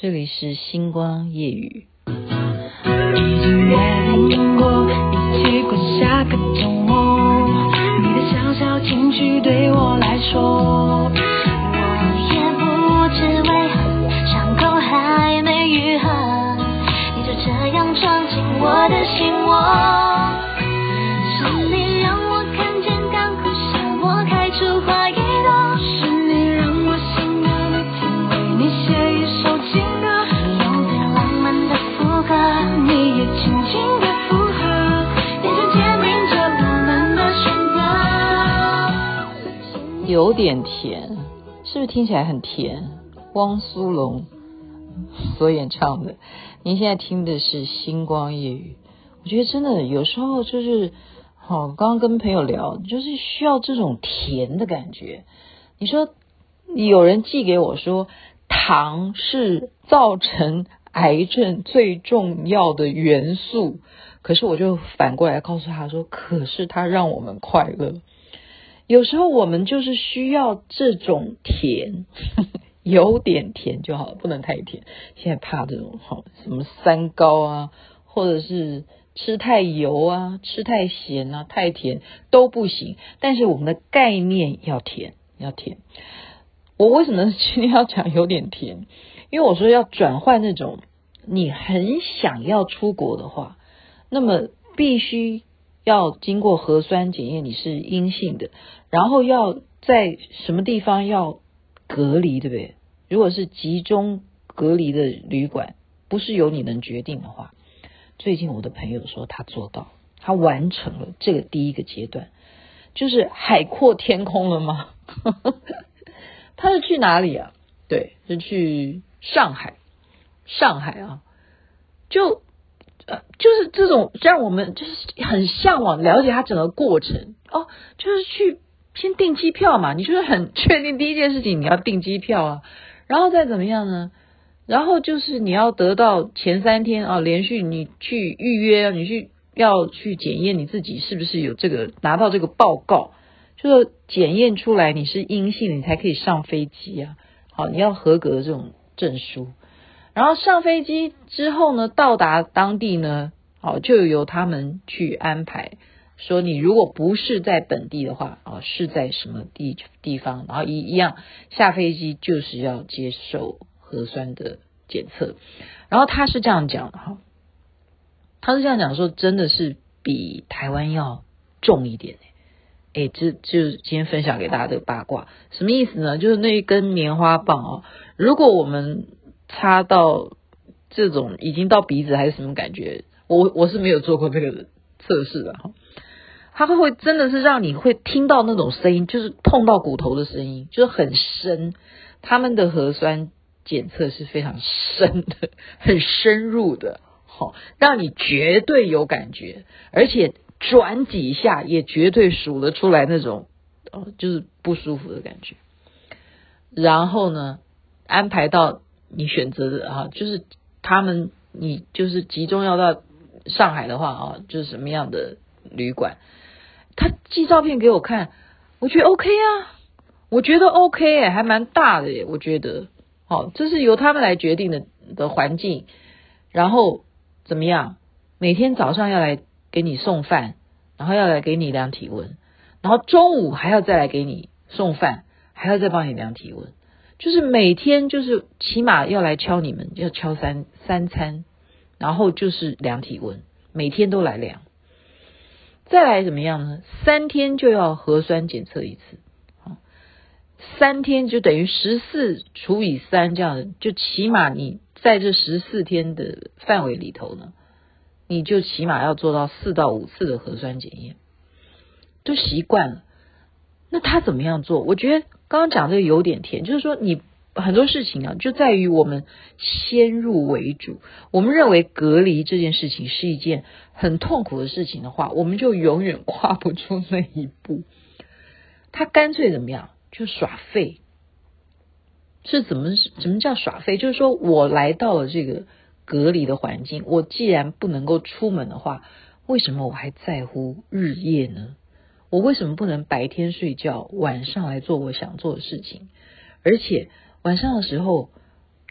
这里是星光夜雨。已经约定过，有点甜，是不是听起来很甜？汪苏泷所演唱的。您现在听的是《星光夜语》，我觉得真的有时候就是，好，刚刚跟朋友聊，就是需要这种甜的感觉。你说，有人寄给我说，糖是造成癌症最重要的元素，可是我就反过来告诉他说，可是它让我们快乐。有时候我们就是需要这种甜，有点甜就好了，不能太甜。现在怕这种好什么三高啊，或者是吃太油啊、吃太咸啊、太甜都不行。但是我们的概念要甜，要甜。我为什么 今天要讲有点甜？因为我说要转换那种你很想要出国的话，那么必须。要经过核酸检验，你是阴性的，然后要在什么地方要隔离，对不对？如果是集中隔离的旅馆，不是由你能决定的话，最近我的朋友说他做到，他完成了这个第一个阶段，就是海阔天空了吗？他是去哪里啊？对，是去上海，上海啊，就。就是这种让我们就是很向往了解它整个过程哦，就是去先订机票嘛，你就是很确定第一件事情你要订机票啊，然后再怎么样呢？然后就是你要得到前三天啊，连续你去预约，你去要去检验你自己是不是有这个拿到这个报告，就是检验出来你是阴性，你才可以上飞机啊。好，你要合格这种证书。然后上飞机之后呢，到达当地呢，哦，就由他们去安排，说你如果不是在本地的话，啊，是在什么地地方，然后一一样下飞机就是要接受核酸的检测。然后他是这样讲的哈，他是这样讲说，真的是比台湾要重一点哎，哎，这就是今天分享给大家的八卦，什么意思呢？就是那一根棉花棒哦，如果我们插到这种已经到鼻子还是什么感觉？我我是没有做过这个测试的哈。它会会真的是让你会听到那种声音，就是痛到骨头的声音，就是很深。他们的核酸检测是非常深的，很深入的，好，让你绝对有感觉，而且转几下也绝对数得出来那种，哦，就是不舒服的感觉。然后呢，安排到。你选择的啊，就是他们，你就是集中要到上海的话啊，就是什么样的旅馆？他寄照片给我看，我觉得 OK 啊，我觉得 OK 哎，还蛮大的耶，我觉得，好，这是由他们来决定的的环境，然后怎么样？每天早上要来给你送饭，然后要来给你量体温，然后中午还要再来给你送饭，还要再帮你量体温。就是每天就是起码要来敲你们，要敲三三餐，然后就是量体温，每天都来量。再来怎么样呢？三天就要核酸检测一次，三天就等于十四除以三这样，就起码你在这十四天的范围里头呢，你就起码要做到四到五次的核酸检验，都习惯了。那他怎么样做？我觉得。刚刚讲这个有点甜，就是说你很多事情啊，就在于我们先入为主，我们认为隔离这件事情是一件很痛苦的事情的话，我们就永远跨不出那一步。他干脆怎么样，就耍废。是怎么怎么叫耍废？就是说我来到了这个隔离的环境，我既然不能够出门的话，为什么我还在乎日夜呢？我为什么不能白天睡觉，晚上来做我想做的事情？而且晚上的时候，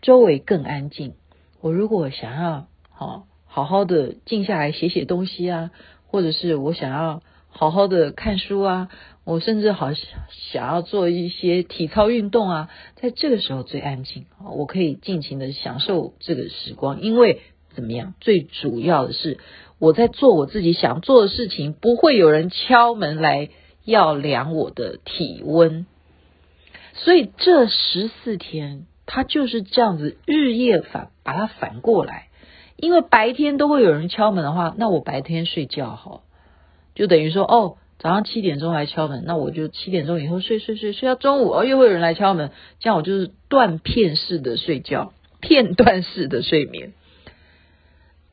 周围更安静。我如果想要好好好的静下来写写东西啊，或者是我想要好好的看书啊，我甚至好想要做一些体操运动啊，在这个时候最安静，我可以尽情的享受这个时光，因为怎么样？最主要的是我在做我自己想做的事情，不会有人敲门来要量我的体温，所以这十四天。他就是这样子，日夜反把它反过来，因为白天都会有人敲门的话，那我白天睡觉好，就等于说哦，早上七点钟来敲门，那我就七点钟以后睡睡睡睡到中午，哦又会有人来敲门，这样我就是断片式的睡觉，片段式的睡眠，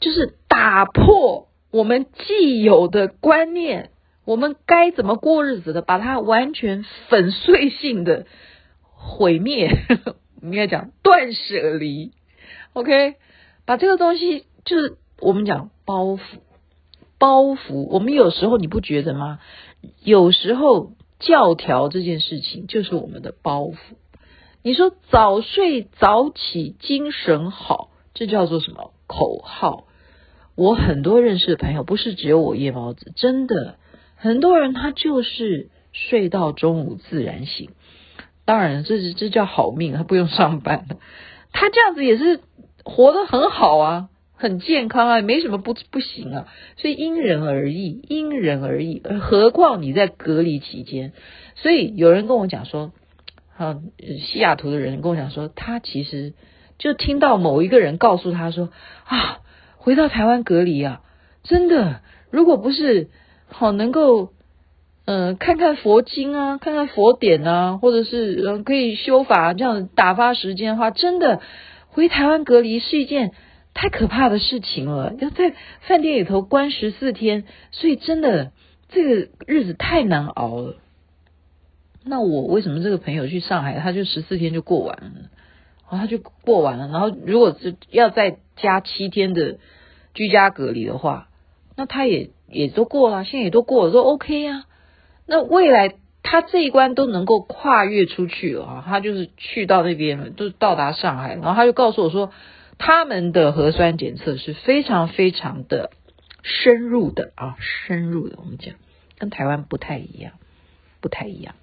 就是打破我们既有的观念，我们该怎么过日子的，把它完全粉碎性的毁灭。应该讲断舍离，OK，把这个东西就是我们讲包袱，包袱。我们有时候你不觉得吗？有时候教条这件事情就是我们的包袱。你说早睡早起精神好，这叫做什么口号？我很多认识的朋友，不是只有我夜猫子，真的很多人他就是睡到中午自然醒。当然，这是这叫好命，他不用上班，他这样子也是活得很好啊，很健康啊，没什么不不行啊。所以因人而异，因人而异。何况你在隔离期间，所以有人跟我讲说，啊，西雅图的人跟我讲说，他其实就听到某一个人告诉他说啊，回到台湾隔离啊，真的，如果不是好能够。嗯、看看佛经啊，看看佛典啊，或者是嗯、可以修法这样打发时间的话，真的回台湾隔离是一件太可怕的事情了。要在饭店里头关十四天，所以真的这个日子太难熬了。那我为什么这个朋友去上海，他就十四天就过完了，然后他就过完了。然后如果是要再加七天的居家隔离的话，那他也也都过了，现在也都过了，都 OK 呀、啊。那未来他这一关都能够跨越出去了啊，他就是去到那边了，就到达上海，然后他就告诉我说，他们的核酸检测是非常非常的深入的啊，深入的，我们讲跟台湾不太一样，不太一样。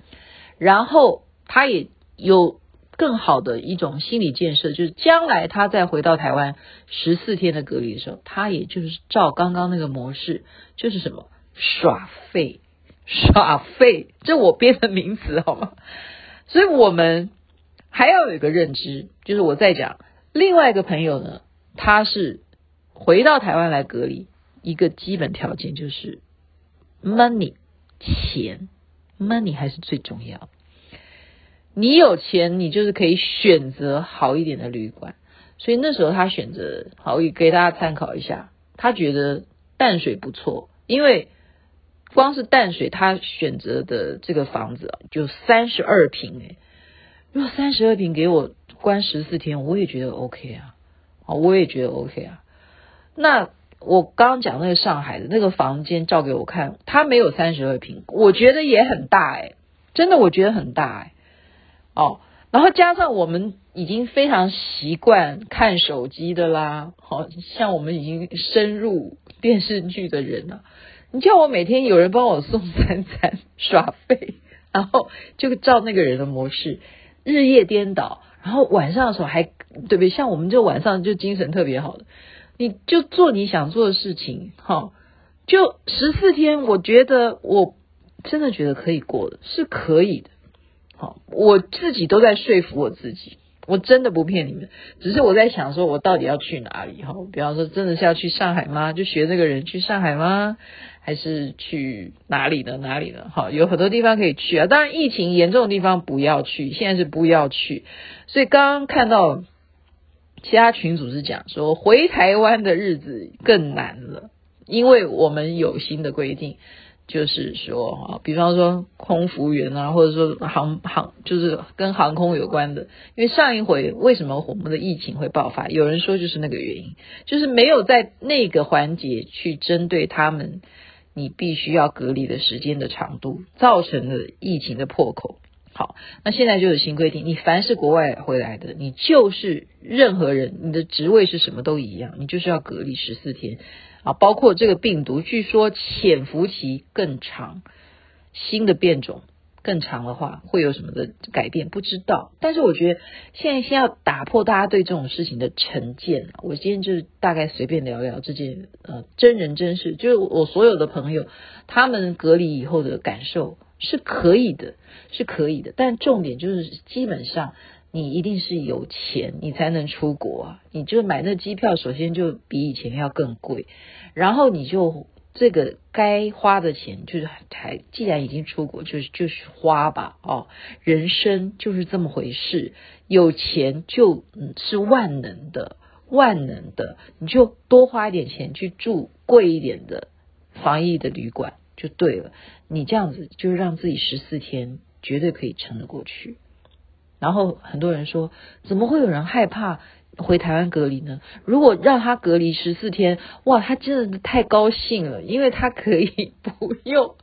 然后他也有更好的一种心理建设，就是将来他再回到台湾十四天的隔离的时候，他也就是照刚刚那个模式，就是什么耍废。耍废，这我编的名词好吗？所以我们还要有一个认知，就是我在讲另外一个朋友呢，他是回到台湾来隔离，一个基本条件就是 money 钱，money 还是最重要。你有钱，你就是可以选择好一点的旅馆。所以那时候他选择好，我给大家参考一下，他觉得淡水不错，因为。光是淡水，他选择的这个房子，就三十二平诶，如果三十二平给我关十四天，我也觉得 OK 啊，啊，我也觉得 OK 啊。那我刚刚讲那个上海的那个房间照给我看，他没有三十二平，我觉得也很大诶，真的我觉得很大诶。哦，然后加上我们已经非常习惯看手机的啦，好像我们已经深入电视剧的人了。你叫我每天有人帮我送三餐耍费，然后就照那个人的模式日夜颠倒，然后晚上的时候还对不对？像我们这晚上就精神特别好的，你就做你想做的事情，哈，就十四天，我觉得我真的觉得可以过的，是可以的，我自己都在说服我自己。我真的不骗你们，只是我在想说，我到底要去哪里哈？比方说，真的是要去上海吗？就学那个人去上海吗？还是去哪里呢？哪里呢？好，有很多地方可以去啊。当然，疫情严重的地方不要去，现在是不要去。所以刚刚看到其他群组是讲说，回台湾的日子更难了，因为我们有新的规定。就是说啊，比方说空服员啊，或者说航航，就是跟航空有关的。因为上一回为什么我们的疫情会爆发？有人说就是那个原因，就是没有在那个环节去针对他们，你必须要隔离的时间的长度造成了疫情的破口。好，那现在就有新规定，你凡是国外回来的，你就是任何人，你的职位是什么都一样，你就是要隔离十四天啊。包括这个病毒，据说潜伏期更长，新的变种更长的话，会有什么的改变？不知道。但是我觉得现在先要打破大家对这种事情的成见。我今天就是大概随便聊聊这件呃真人真事，就是我所有的朋友他们隔离以后的感受。是可以的，是可以的，但重点就是，基本上你一定是有钱，你才能出国啊！你就买那机票，首先就比以前要更贵，然后你就这个该花的钱，就是还既然已经出国，就是就是花吧，哦，人生就是这么回事，有钱就嗯是万能的，万能的，你就多花一点钱去住贵一点的防疫的旅馆。就对了，你这样子就是让自己十四天绝对可以撑得过去。然后很多人说，怎么会有人害怕回台湾隔离呢？如果让他隔离十四天，哇，他真的太高兴了，因为他可以不用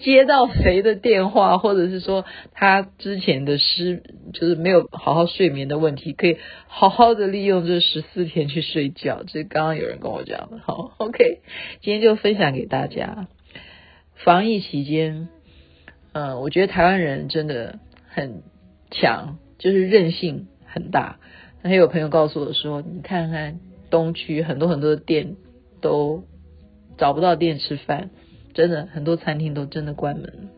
接到谁的电话，或者是说他之前的失就是没有好好睡眠的问题，可以好好的利用这十四天去睡觉。这刚刚有人跟我讲的，好，OK，今天就分享给大家。防疫期间，嗯，我觉得台湾人真的很强，就是韧性很大。还有朋友告诉我说，你看看东区很多很多的店都找不到店吃饭，真的很多餐厅都真的关门，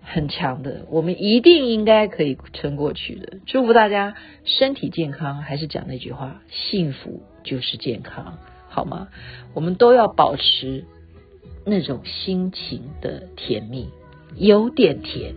很强的。我们一定应该可以撑过去的。祝福大家身体健康，还是讲那句话，幸福就是健康，好吗？我们都要保持。那种心情的甜蜜，有点甜。